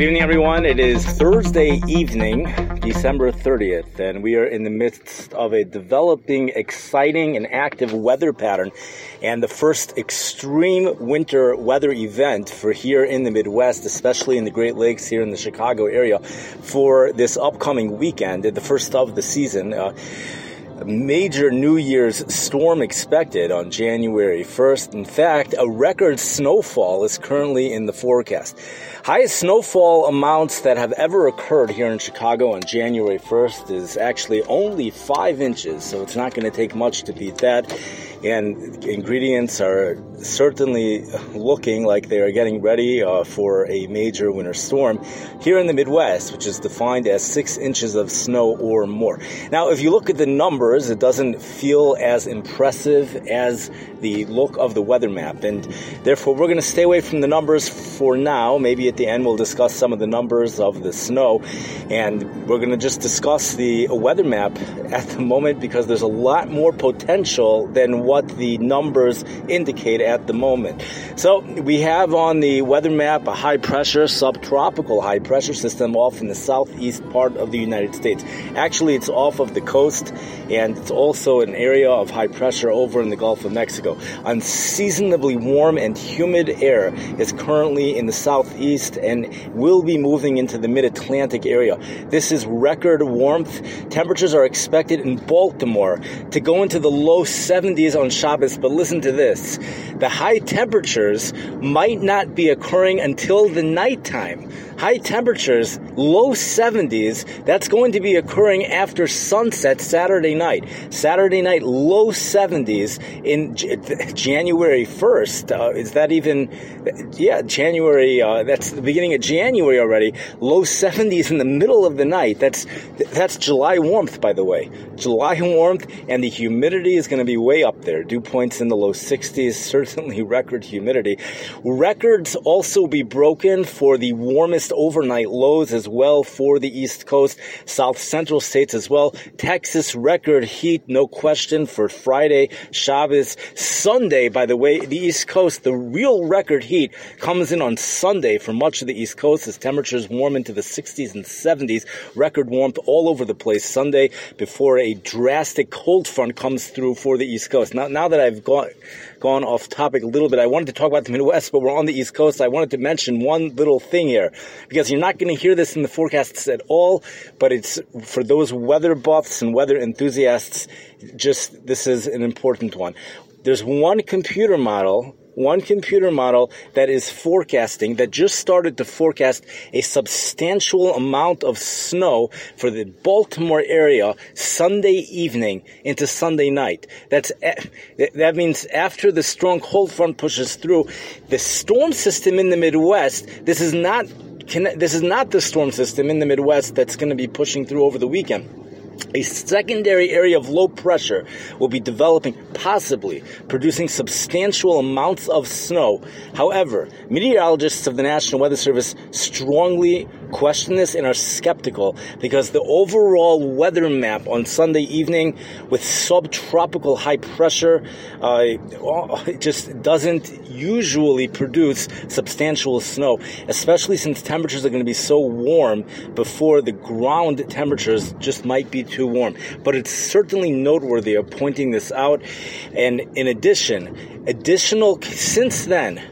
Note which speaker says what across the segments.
Speaker 1: Good evening, everyone. It is Thursday evening, December 30th, and we are in the midst of a developing, exciting, and active weather pattern and the first extreme winter weather event for here in the Midwest, especially in the Great Lakes here in the Chicago area for this upcoming weekend, the first of the season. Uh, major New Year's storm expected on January 1st. In fact, a record snowfall is currently in the forecast. Highest snowfall amounts that have ever occurred here in Chicago on January 1st is actually only five inches, so it's not going to take much to beat that. And ingredients are certainly looking like they are getting ready uh, for a major winter storm here in the Midwest, which is defined as six inches of snow or more. Now, if you look at the numbers, it doesn't feel as impressive as the look of the weather map, and therefore we're going to stay away from the numbers for now. Maybe at the end we'll discuss some of the numbers of the snow, and we're going to just discuss the weather map at the moment because there's a lot more potential than what the numbers indicate at the moment. So we have on the weather map a high pressure, subtropical high pressure system off in the southeast part of the United States. Actually, it's off of the coast and it's also an area of high pressure over in the Gulf of Mexico. Unseasonably warm and humid air is currently in the southeast and will be moving into the mid Atlantic area. This is record warmth. Temperatures are expected in Baltimore to go into the low 70s on Shabbos, but listen to this. The high temperatures might not be occurring until the nighttime. High temperatures, low 70s, that's going to be occurring after sunset Saturday night. Saturday night, low 70s in J- January 1st. Uh, is that even, yeah, January, uh, that's the beginning of January already. Low 70s in the middle of the night. That's, that's July warmth, by the way. July warmth, and the humidity is going to be way up there. Dew points in the low 60s, certainly record humidity. Records also be broken for the warmest overnight lows as well for the East Coast, South Central states as well. Texas record heat, no question, for Friday, Shabbos, Sunday, by the way, the East Coast, the real record heat comes in on Sunday for much of the East Coast as temperatures warm into the 60s and 70s. Record warmth all over the place Sunday before a drastic cold front comes through for the East Coast. Now, now that I've gone, gone off topic a little bit, I wanted to talk about the Midwest, but we're on the East Coast. I wanted to mention one little thing here because you're not going to hear this in the forecasts at all, but it's for those weather buffs and weather enthusiasts, just this is an important one. There's one computer model one computer model that is forecasting, that just started to forecast a substantial amount of snow for the Baltimore area Sunday evening into Sunday night. That's, that means after the strong cold front pushes through, the storm system in the Midwest, this is not, this is not the storm system in the Midwest that's going to be pushing through over the weekend a secondary area of low pressure will be developing, possibly producing substantial amounts of snow. However, meteorologists of the National Weather Service strongly question this and are skeptical because the overall weather map on Sunday evening with subtropical high pressure uh, just doesn't usually produce substantial snow, especially since temperatures are going to be so warm before the ground temperatures just might be too warm. But it's certainly noteworthy of pointing this out. And in addition, additional, since then,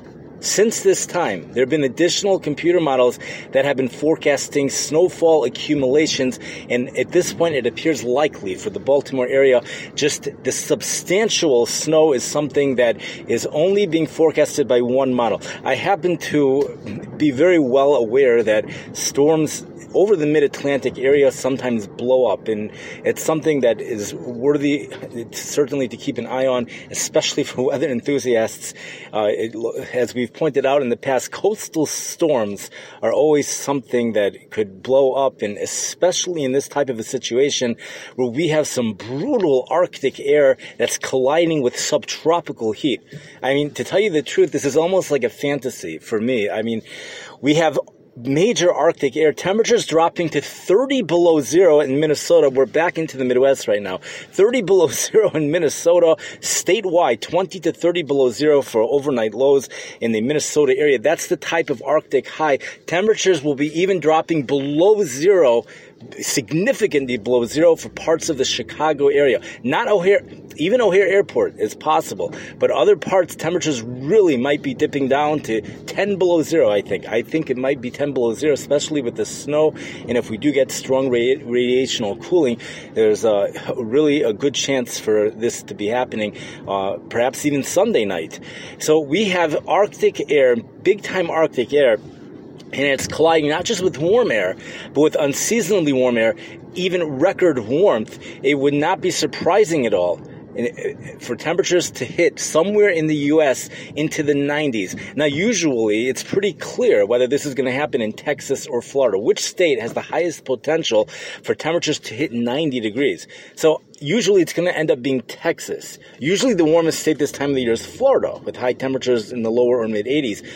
Speaker 1: since this time, there have been additional computer models that have been forecasting snowfall accumulations, and at this point, it appears likely for the Baltimore area. Just the substantial snow is something that is only being forecasted by one model. I happen to be very well aware that storms over the mid Atlantic area sometimes blow up, and it's something that is worthy certainly to keep an eye on, especially for weather enthusiasts. Uh, it, as we've pointed out in the past, coastal storms are always something that could blow up, and especially in this type of a situation where we have some brutal Arctic air that's colliding with subtropical heat. I mean, to tell you the truth, this is almost like a fantasy for me. I mean, we have major Arctic air. Temperatures dropping to 30 below zero in Minnesota. We're back into the Midwest right now. 30 below zero in Minnesota. Statewide, 20 to 30 below zero for overnight lows in the Minnesota area. That's the type of Arctic high. Temperatures will be even dropping below zero significantly below zero for parts of the Chicago area. Not O'Hare, even O'Hare Airport is possible, but other parts temperatures really might be dipping down to 10 below zero. I think. I think it might be 10 below zero, especially with the snow. And if we do get strong radi- radiational cooling, there's a, really a good chance for this to be happening, uh, perhaps even Sunday night. So we have Arctic air, big time Arctic air and it's colliding not just with warm air, but with unseasonably warm air, even record warmth, it would not be surprising at all for temperatures to hit somewhere in the U.S. into the 90s. Now, usually it's pretty clear whether this is going to happen in Texas or Florida. Which state has the highest potential for temperatures to hit 90 degrees? So usually it's going to end up being Texas. Usually the warmest state this time of the year is Florida with high temperatures in the lower or mid 80s.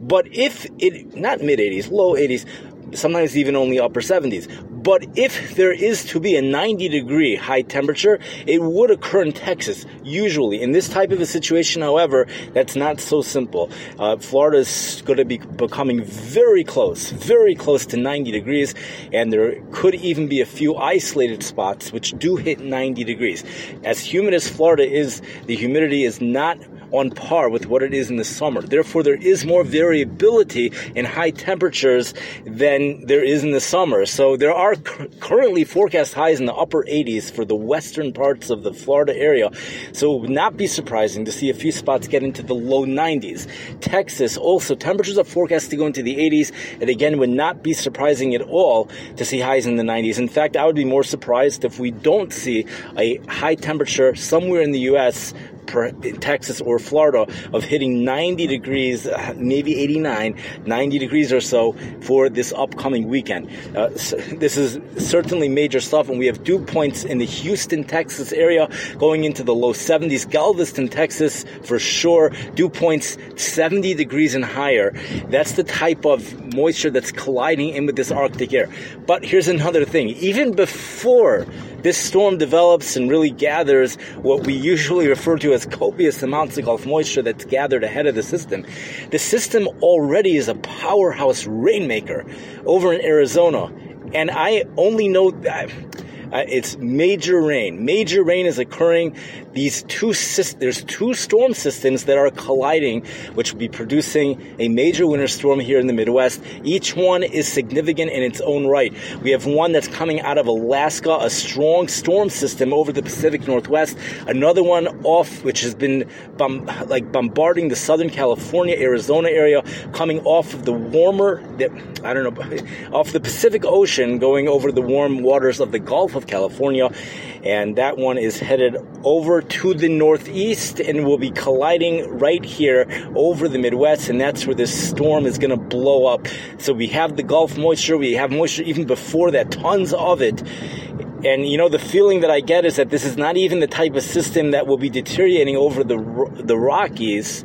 Speaker 1: But if it, not mid 80s, low 80s, sometimes even only upper 70s. But if there is to be a 90 degree high temperature, it would occur in Texas, usually. In this type of a situation, however, that's not so simple. Uh, Florida is going to be becoming very close, very close to 90 degrees, and there could even be a few isolated spots which do hit 90 degrees. As humid as Florida is, the humidity is not on par with what it is in the summer. Therefore, there is more variability in high temperatures than there is in the summer. So there are currently forecast highs in the upper 80s for the western parts of the Florida area. So it would not be surprising to see a few spots get into the low 90s. Texas also temperatures are forecast to go into the 80s, and again would not be surprising at all to see highs in the 90s. In fact, I would be more surprised if we don't see a high temperature somewhere in the U.S in Texas or Florida of hitting 90 degrees, uh, maybe 89, 90 degrees or so for this upcoming weekend. Uh, this is certainly major stuff, and we have dew points in the Houston, Texas area going into the low 70s. Galveston, Texas, for sure, dew points 70 degrees and higher. That's the type of moisture that's colliding in with this Arctic air. But here's another thing. Even before this storm develops and really gathers what we usually refer to as copious amounts of moisture that's gathered ahead of the system. The system already is a powerhouse rainmaker over in Arizona. And I only know that uh, it's major rain. Major rain is occurring. These two there's two storm systems that are colliding, which will be producing a major winter storm here in the Midwest. Each one is significant in its own right. We have one that's coming out of Alaska, a strong storm system over the Pacific Northwest. Another one off, which has been like bombarding the Southern California, Arizona area, coming off of the warmer, I don't know, off the Pacific Ocean, going over the warm waters of the Gulf of California. And that one is headed over to the northeast and will be colliding right here over the Midwest. And that's where this storm is going to blow up. So we have the Gulf moisture. We have moisture even before that, tons of it. And you know, the feeling that I get is that this is not even the type of system that will be deteriorating over the, the Rockies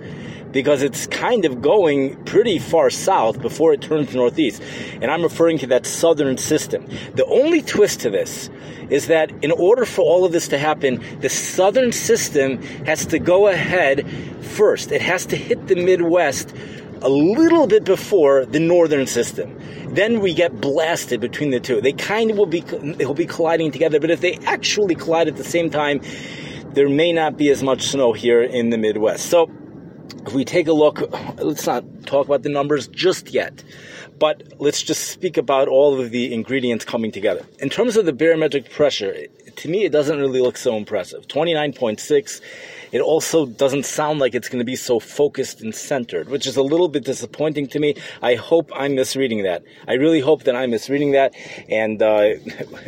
Speaker 1: because it's kind of going pretty far south before it turns northeast. And I'm referring to that southern system. The only twist to this is that in order for all of this to happen, the southern system has to go ahead first. It has to hit the Midwest a little bit before the northern system. Then we get blasted between the two. They kind of will be they'll be colliding together, but if they actually collide at the same time, there may not be as much snow here in the Midwest. So if we take a look, let's not talk about the numbers just yet, but let's just speak about all of the ingredients coming together. In terms of the barometric pressure, to me, it doesn't really look so impressive. 29.6. It also doesn't sound like it's going to be so focused and centered, which is a little bit disappointing to me. I hope I'm misreading that. I really hope that I'm misreading that. And, uh,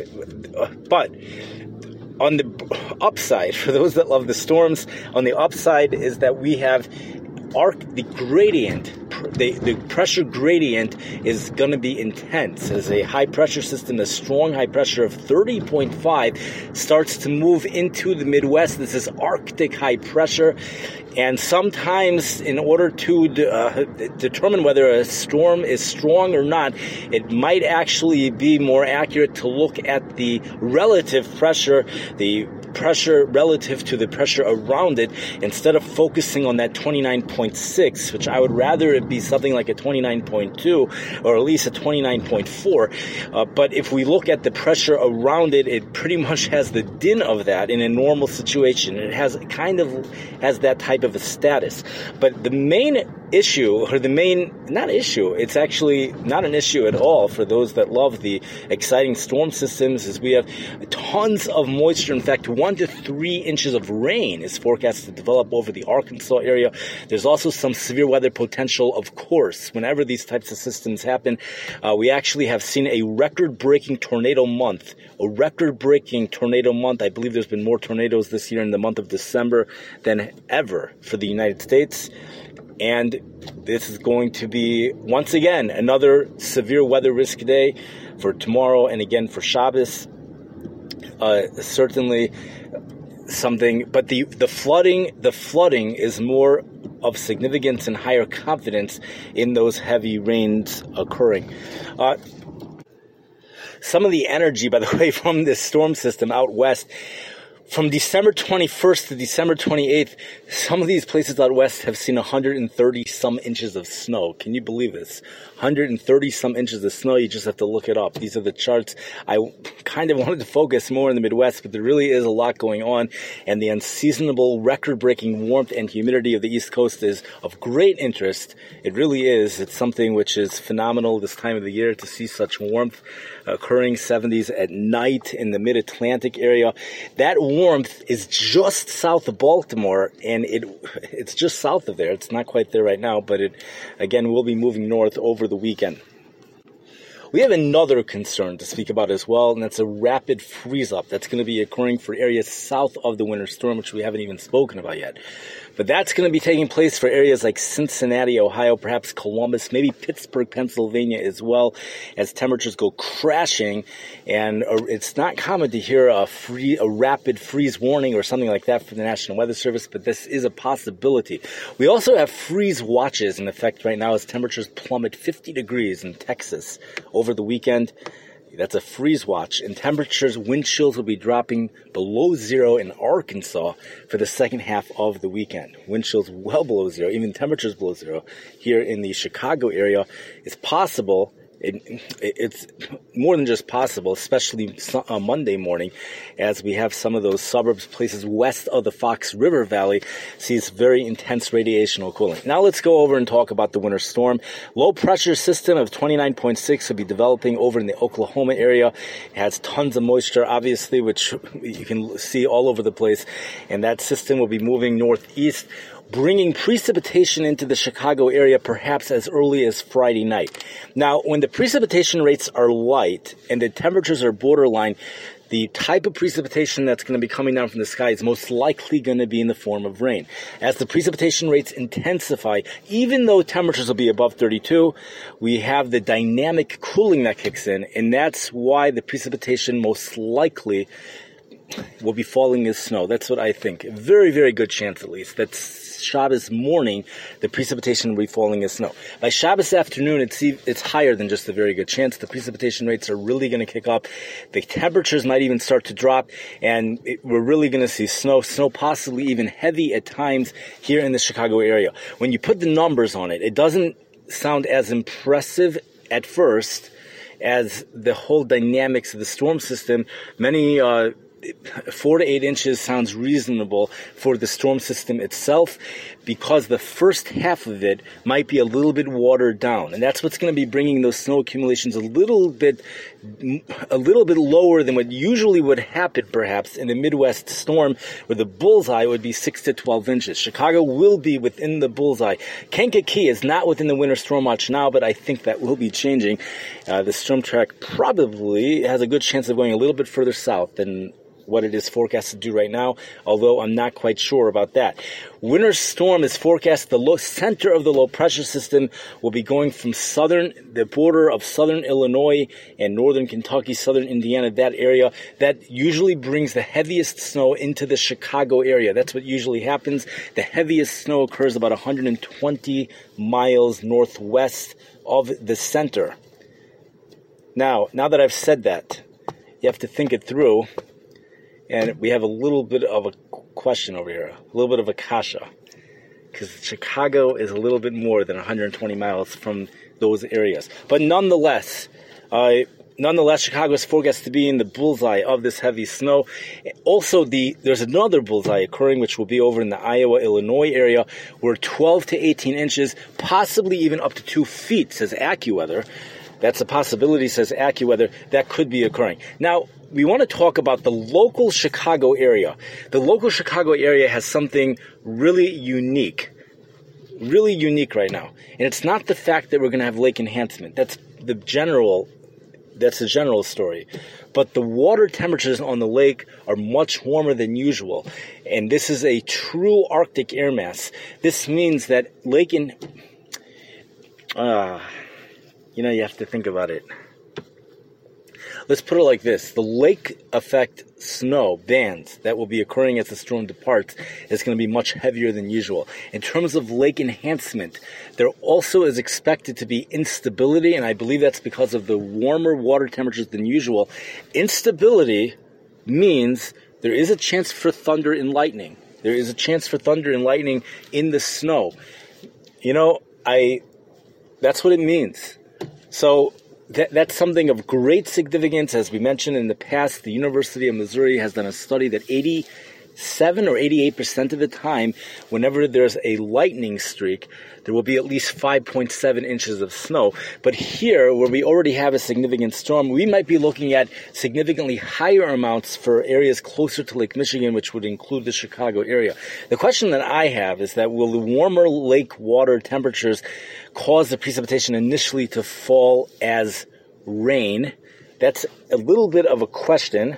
Speaker 1: but on the upside, for those that love the storms, on the upside is that we have arc, the gradient, the, the pressure gradient is going to be intense as a high pressure system, a strong high pressure of 30.5 starts to move into the Midwest. This is Arctic high pressure. And sometimes, in order to uh, determine whether a storm is strong or not, it might actually be more accurate to look at the relative pressure, the pressure relative to the pressure around it instead of focusing on that 29.6, which I would rather it be something like a 29.2 or at least a 29.4. Uh, but if we look at the pressure around it, it pretty much has the din of that in a normal situation. It has kind of has that type of a status. But the main issue, or the main, not issue, it's actually not an issue at all for those that love the exciting storm systems, is we have tons of moisture. In fact, one to three inches of rain is forecast to develop over the Arkansas area. There's also some severe weather potential, of course. Whenever these types of systems happen, uh, we actually have seen a record breaking tornado month, a record breaking tornado month. I believe there's been more tornadoes this year in the month of December than ever for the United States. And this is going to be, once again, another severe weather risk day for tomorrow and again for Shabbos. Uh, certainly something, but the, the flooding, the flooding is more of significance and higher confidence in those heavy rains occurring. Uh, some of the energy, by the way, from this storm system out west from December 21st to December 28th, some of these places out west have seen 130 some inches of snow. Can you believe this? 130 some inches of snow. You just have to look it up. These are the charts. I kind of wanted to focus more in the Midwest, but there really is a lot going on. And the unseasonable record breaking warmth and humidity of the East Coast is of great interest. It really is. It's something which is phenomenal this time of the year to see such warmth occurring 70s at night in the mid Atlantic area. That warmth is just south of Baltimore, and it it's just south of there. It's not quite there right now, but it again will be moving north over the weekend. We have another concern to speak about as well, and that's a rapid freeze up that's going to be occurring for areas south of the winter storm, which we haven't even spoken about yet. But that's going to be taking place for areas like Cincinnati, Ohio, perhaps Columbus, maybe Pittsburgh, Pennsylvania as well, as temperatures go crashing. And uh, it's not common to hear a free, a rapid freeze warning or something like that from the National Weather Service, but this is a possibility. We also have freeze watches in effect right now as temperatures plummet 50 degrees in Texas over the weekend. That's a freeze watch, and temperatures, wind chills will be dropping below zero in Arkansas for the second half of the weekend. Wind chills well below zero, even temperatures below zero here in the Chicago area. It's possible it, it's more than just possible, especially on uh, Monday morning, as we have some of those suburbs, places west of the Fox River Valley, sees very intense radiational cooling. Now let's go over and talk about the winter storm. Low pressure system of 29.6 will be developing over in the Oklahoma area. It has tons of moisture, obviously, which you can see all over the place, and that system will be moving northeast bringing precipitation into the Chicago area perhaps as early as Friday night. Now, when the precipitation rates are light and the temperatures are borderline, the type of precipitation that's going to be coming down from the sky is most likely going to be in the form of rain. As the precipitation rates intensify, even though temperatures will be above 32, we have the dynamic cooling that kicks in, and that's why the precipitation most likely will be falling as snow. That's what I think. Very, very good chance at least. That's Shabbos morning, the precipitation will be falling as snow. By Shabbos afternoon, it's it's higher than just a very good chance. The precipitation rates are really going to kick up. The temperatures might even start to drop, and it, we're really going to see snow, snow possibly even heavy at times here in the Chicago area. When you put the numbers on it, it doesn't sound as impressive at first as the whole dynamics of the storm system. Many uh, four to eight inches sounds reasonable for the storm system itself because the first half of it might be a little bit watered down. And that's what's going to be bringing those snow accumulations a little bit a little bit lower than what usually would happen perhaps in the midwest storm where the bullseye would be 6 to 12 inches. Chicago will be within the bullseye. Kankakee is not within the winter storm watch now but i think that will be changing. Uh, the storm track probably has a good chance of going a little bit further south than what it is forecast to do right now, although I'm not quite sure about that. Winter storm is forecast. The low, center of the low pressure system will be going from southern, the border of southern Illinois and northern Kentucky, southern Indiana, that area. That usually brings the heaviest snow into the Chicago area. That's what usually happens. The heaviest snow occurs about 120 miles northwest of the center. Now, now that I've said that, you have to think it through. And we have a little bit of a question over here, a little bit of a kasha. Because Chicago is a little bit more than 120 miles from those areas. But nonetheless, uh, nonetheless, Chicago is forecast to be in the bullseye of this heavy snow. Also, the there's another bullseye occurring, which will be over in the Iowa, Illinois area, where 12 to 18 inches, possibly even up to two feet, says AccuWeather. That's a possibility, says AccuWeather, that could be occurring. Now, we want to talk about the local Chicago area. The local Chicago area has something really unique. Really unique right now. And it's not the fact that we're going to have lake enhancement. That's the general that's the general story. But the water temperatures on the lake are much warmer than usual. And this is a true Arctic air mass. This means that lake in uh, you know, you have to think about it. Let's put it like this the lake effect snow bands that will be occurring as the storm departs is going to be much heavier than usual. In terms of lake enhancement, there also is expected to be instability, and I believe that's because of the warmer water temperatures than usual. Instability means there is a chance for thunder and lightning. There is a chance for thunder and lightning in the snow. You know, I that's what it means. So that, that's something of great significance. As we mentioned in the past, the University of Missouri has done a study that 87 or 88% of the time, whenever there's a lightning streak, there will be at least 5.7 inches of snow. But here, where we already have a significant storm, we might be looking at significantly higher amounts for areas closer to Lake Michigan, which would include the Chicago area. The question that I have is that will the warmer lake water temperatures cause the precipitation initially to fall as rain? That's a little bit of a question.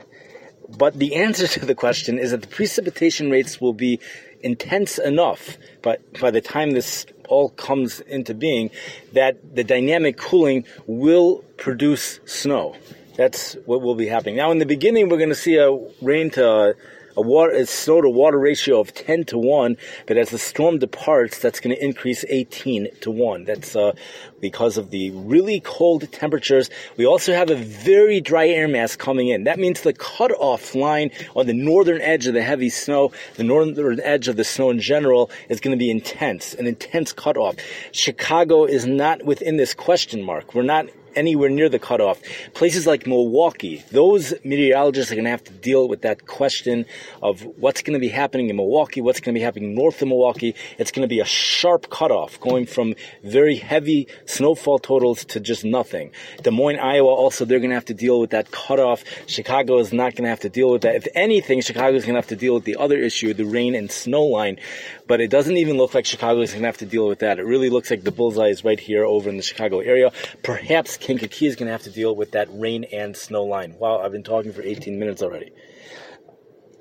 Speaker 1: But the answer to the question is that the precipitation rates will be intense enough, but by the time this all comes into being, that the dynamic cooling will produce snow. That's what will be happening. Now, in the beginning, we're going to see a rain to a water, a snow to water ratio of 10 to 1, but as the storm departs, that's going to increase 18 to 1. That's uh, because of the really cold temperatures. We also have a very dry air mass coming in. That means the cutoff line on the northern edge of the heavy snow, the northern edge of the snow in general, is going to be intense, an intense cutoff. Chicago is not within this question mark. We're not anywhere near the cutoff. Places like Milwaukee, those meteorologists are going to have to deal with that question of what's going to be happening in Milwaukee, what's going to be happening north of Milwaukee. It's going to be a sharp cutoff going from very heavy snowfall totals to just nothing. Des Moines, Iowa, also, they're going to have to deal with that cutoff. Chicago is not going to have to deal with that. If anything, Chicago is going to have to deal with the other issue, the rain and snow line. But it doesn't even look like Chicago is going to have to deal with that. It really looks like the bullseye is right here over in the Chicago area. Perhaps Kankakee is going to have to deal with that rain and snow line. Wow, I've been talking for 18 minutes already.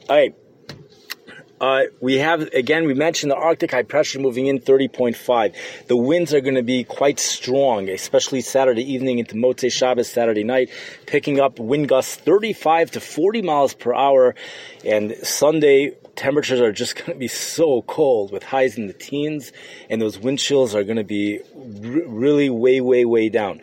Speaker 1: All right. Uh, we have, again, we mentioned the Arctic high pressure moving in 30.5. The winds are going to be quite strong, especially Saturday evening into Motzei Shabbos Saturday night, picking up wind gusts 35 to 40 miles per hour. And Sunday, temperatures are just going to be so cold with highs in the teens, and those wind chills are going to be r- really way, way, way down.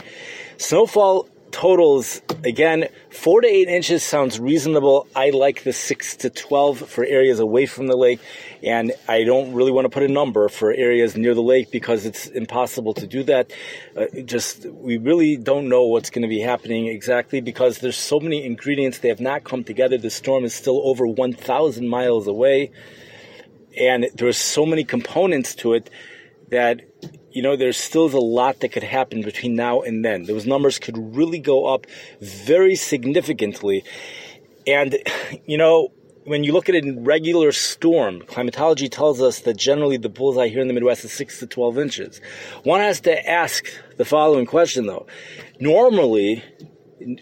Speaker 1: Snowfall totals again four to eight inches sounds reasonable. I like the six to 12 for areas away from the lake and i don't really want to put a number for areas near the lake because it's impossible to do that. Uh, just we really don't know what's going to be happening exactly because there's so many ingredients they have not come together. The storm is still over 1000 miles away and there's so many components to it that you know, there's still a lot that could happen between now and then. Those numbers could really go up very significantly. And, you know, when you look at a regular storm, climatology tells us that generally the bullseye here in the Midwest is 6 to 12 inches. One has to ask the following question, though. Normally,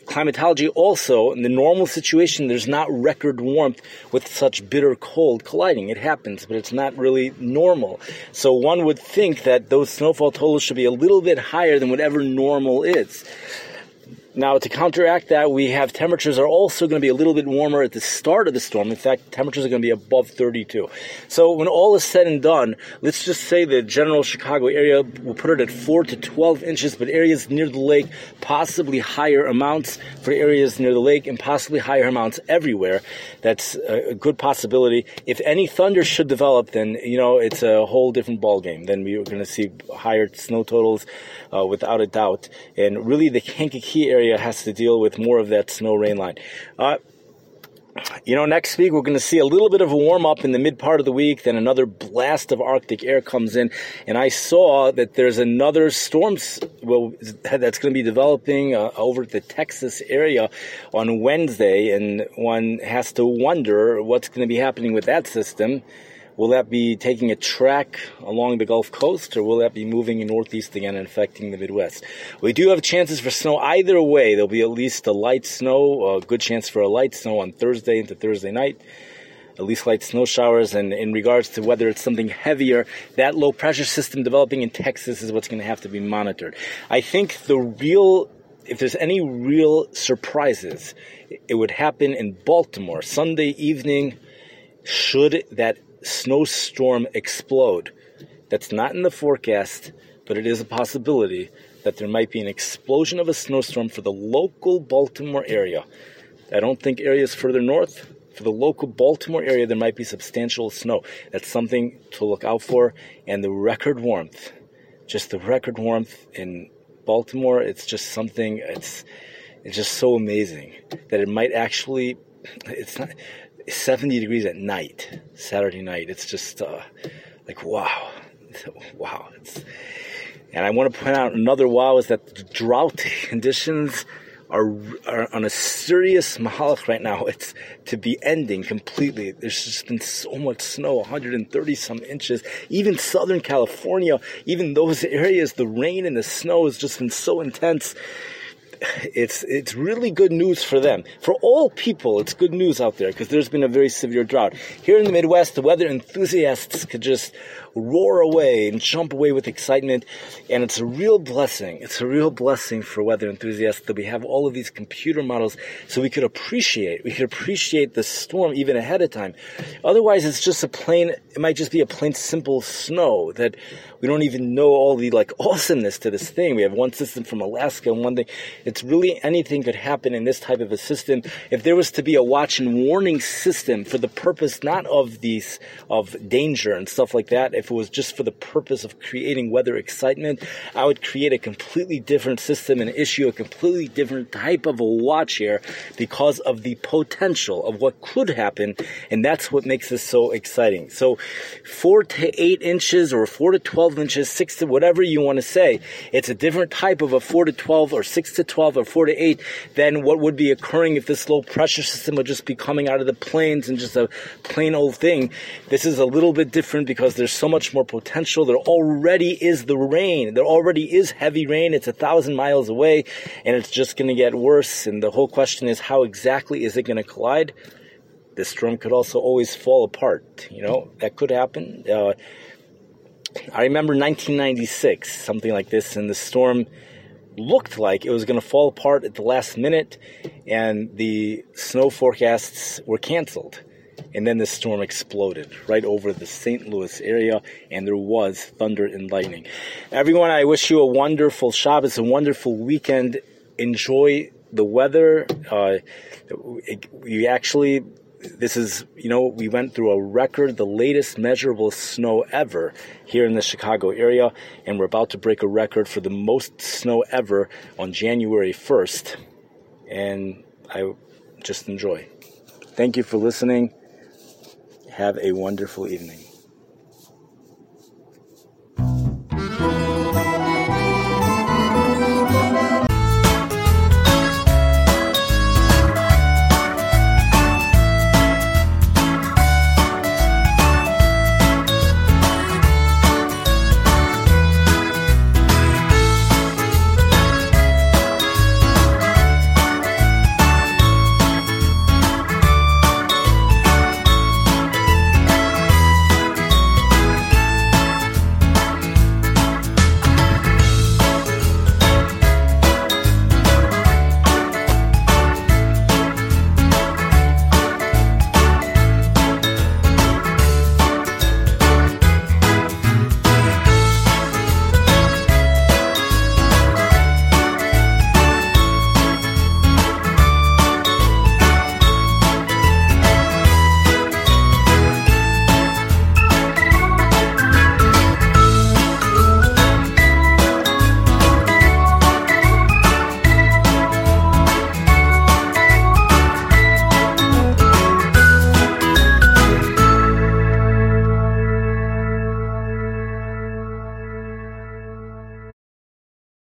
Speaker 1: climatology also in the normal situation there's not record warmth with such bitter cold colliding. It happens but it's not really normal. So one would think that those snowfall totals should be a little bit higher than whatever normal is now, to counteract that, we have temperatures are also going to be a little bit warmer at the start of the storm. In fact, temperatures are going to be above 32. So when all is said and done, let's just say the general Chicago area, we'll put it at 4 to 12 inches, but areas near the lake, possibly higher amounts for areas near the lake and possibly higher amounts everywhere. That's a good possibility. If any thunder should develop, then, you know, it's a whole different ballgame. Then we're going to see higher snow totals uh, without a doubt. And really the Kankakee area area has to deal with more of that snow rain line. Uh, you know, next week we're going to see a little bit of a warm up in the mid part of the week. Then another blast of Arctic air comes in, and I saw that there's another storm well, that's going to be developing uh, over the Texas area on Wednesday, and one has to wonder what's going to be happening with that system. Will that be taking a track along the Gulf Coast, or will that be moving northeast again and affecting the Midwest? We do have chances for snow either way. There'll be at least a light snow, a good chance for a light snow on Thursday into Thursday night at least light snow showers. And in regards to whether it's something heavier, that low pressure system developing in Texas is what's going to have to be monitored. I think the real, if there's any real surprises, it would happen in Baltimore Sunday evening. Should that snowstorm explode. That's not in the forecast, but it is a possibility that there might be an explosion of a snowstorm for the local Baltimore area. I don't think areas further north. For the local Baltimore area, there might be substantial snow. That's something to look out for. And the record warmth, just the record warmth in Baltimore, it's just something, it's, it's just so amazing that it might actually, it's not, 70 degrees at night, Saturday night. It's just uh, like, wow. Wow. It's, and I want to point out another wow is that the drought conditions are, are on a serious mahalach right now. It's to be ending completely. There's just been so much snow, 130 some inches. Even Southern California, even those areas, the rain and the snow has just been so intense it's it's really good news for them. For all people, it's good news out there because there's been a very severe drought. Here in the Midwest, the weather enthusiasts could just roar away and jump away with excitement. And it's a real blessing. It's a real blessing for weather enthusiasts that we have all of these computer models so we could appreciate, we could appreciate the storm even ahead of time. Otherwise, it's just a plain, it might just be a plain simple snow that we don't even know all the like awesomeness to this thing. We have one system from Alaska and one thing. It's really anything could happen in this type of a system. If there was to be a watch and warning system for the purpose not of these, of danger and stuff like that, if it was just for the purpose of creating weather excitement, I would create a completely different system and issue a completely different type of a watch here because of the potential of what could happen. And that's what makes this so exciting. So four to eight inches or four to 12 inches, six to whatever you want to say, it's a different type of a four to 12 or six to 12 or four to eight than what would be occurring if this low pressure system would just be coming out of the plains and just a plain old thing. This is a little bit different because there's so much more potential. There already is the rain. There already is heavy rain. It's a thousand miles away and it's just going to get worse. And the whole question is how exactly is it going to collide? This storm could also always fall apart. You know, that could happen. Uh, I remember 1996, something like this, and the storm looked like it was going to fall apart at the last minute, and the snow forecasts were canceled. And then the storm exploded right over the St. Louis area, and there was thunder and lightning. Everyone, I wish you a wonderful Shabbos, a wonderful weekend. Enjoy the weather. Uh, actually, this is, you know, we went through a record, the latest measurable snow ever here in the Chicago area, and we're about to break a record for the most snow ever on January 1st. And I just enjoy. Thank you for listening. Have a wonderful evening.